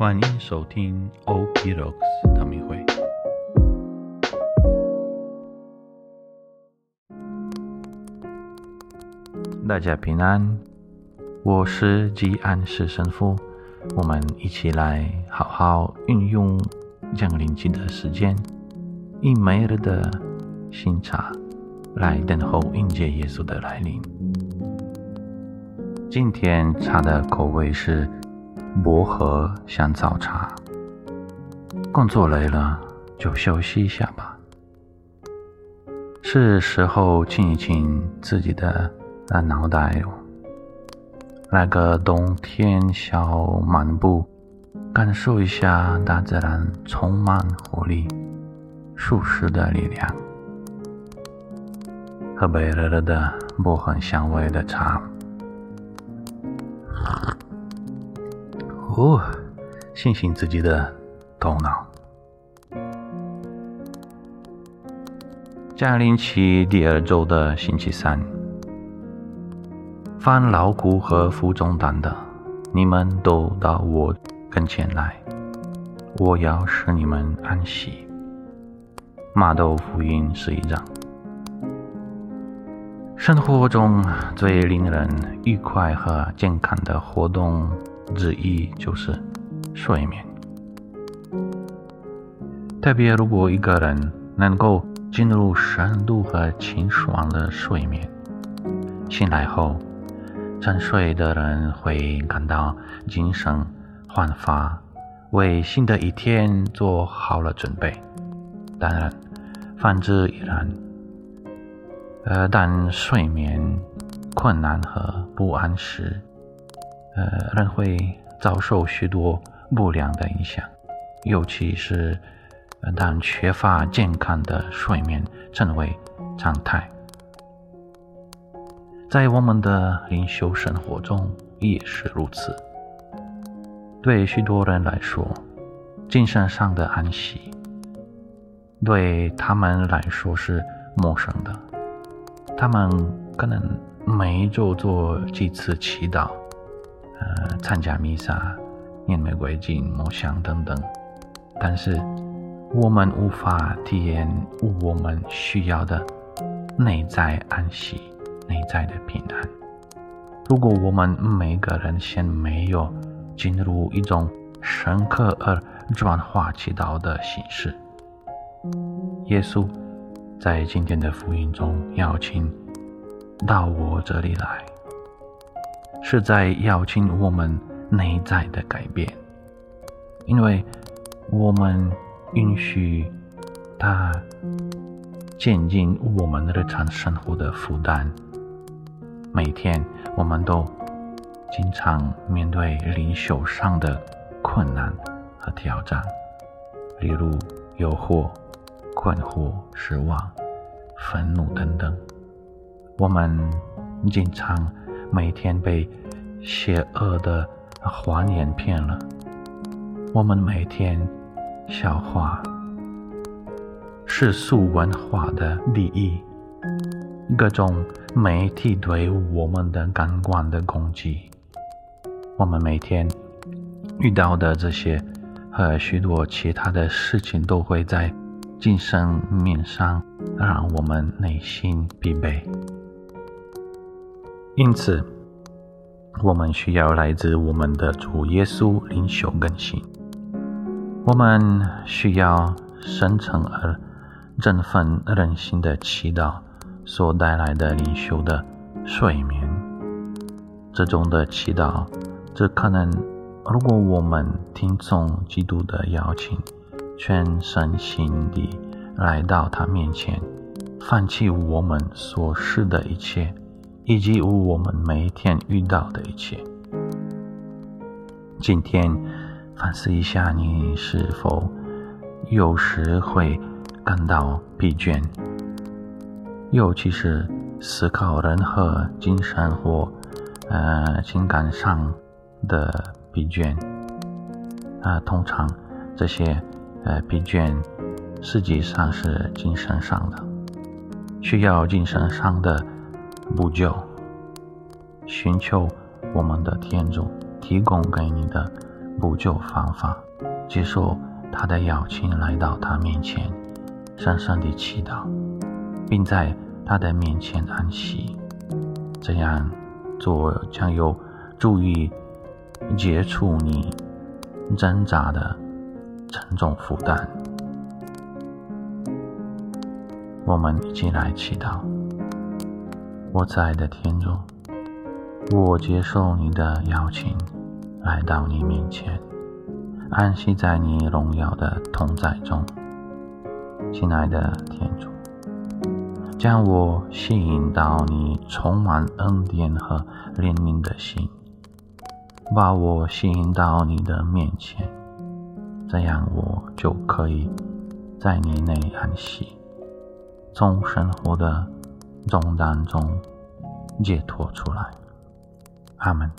欢迎收听 OP Rocks 唐明会。大家平安，我是吉安士神父。我们一起来好好运用降临期的时间，以每日的新茶来等候迎接耶稣的来临。今天茶的口味是薄荷香草茶。工作累了就休息一下吧，是时候清一清自己的脑袋哟。来个冬天小漫步，感受一下大自然充满活力、舒适的力量。喝杯热热的薄荷香味的茶。哦，醒醒自己的头脑。降临期第二周的星期三，凡劳苦和负重担的，你们都到我跟前来，我要使你们安息。马窦福音十一章。生活中最令人愉快和健康的活动之一就是睡眠。特别如果一个人能够进入深度和清爽的睡眠，醒来后，沉睡的人会感到精神焕发，为新的一天做好了准备。当然，反之亦然。呃，但睡眠困难和不安时，呃，人会遭受许多不良的影响，尤其是当缺乏健康的睡眠成为常态。在我们的灵修生活中也是如此。对许多人来说，精神上的安息对他们来说是陌生的。他们可能每周做几次祈祷，呃，参加弥撒、念玫瑰经、默想等等，但是我们无法体验我们需要的内在安息、内在的平安。如果我们每个人先没有进入一种深刻而转化祈祷的形式，耶稣。在今天的福音中，邀请到我这里来，是在邀请我们内在的改变，因为我们允许它减轻我们日常生活的负担。每天，我们都经常面对灵修上的困难和挑战，例如诱惑。困惑、失望、愤怒等等，我们经常每天被邪恶的谎言骗了。我们每天消化世俗文化的利益，各种媒体对我们的感官的攻击。我们每天遇到的这些和许多其他的事情，都会在。精神面上，让我们内心疲惫。因此，我们需要来自我们的主耶稣灵修更新。我们需要深沉而振奋人心的祈祷所带来的灵修的睡眠。这种的祈祷，这可能，如果我们听从基督的邀请。全身心地来到他面前，放弃我们所示的一切，以及我们每一天遇到的一切。今天反思一下，你是否有时会感到疲倦，尤其是思考人和精神或呃情感上的疲倦啊？通常这些。呃，疲倦实际上是精神上的，需要精神上的补救，寻求我们的天主提供给你的补救方法，接受他的邀请，来到他面前，深深地祈祷，并在他的面前安息。这样做将有助于解除你挣扎的沉重负担。我们一起来祈祷。我在的天主，我接受你的邀请，来到你面前，安息在你荣耀的同在中。亲爱的天主，将我吸引到你充满恩典和怜悯的心，把我吸引到你的面前，这样我就可以在你内安息，从生活的。重担中解脱出来，阿门。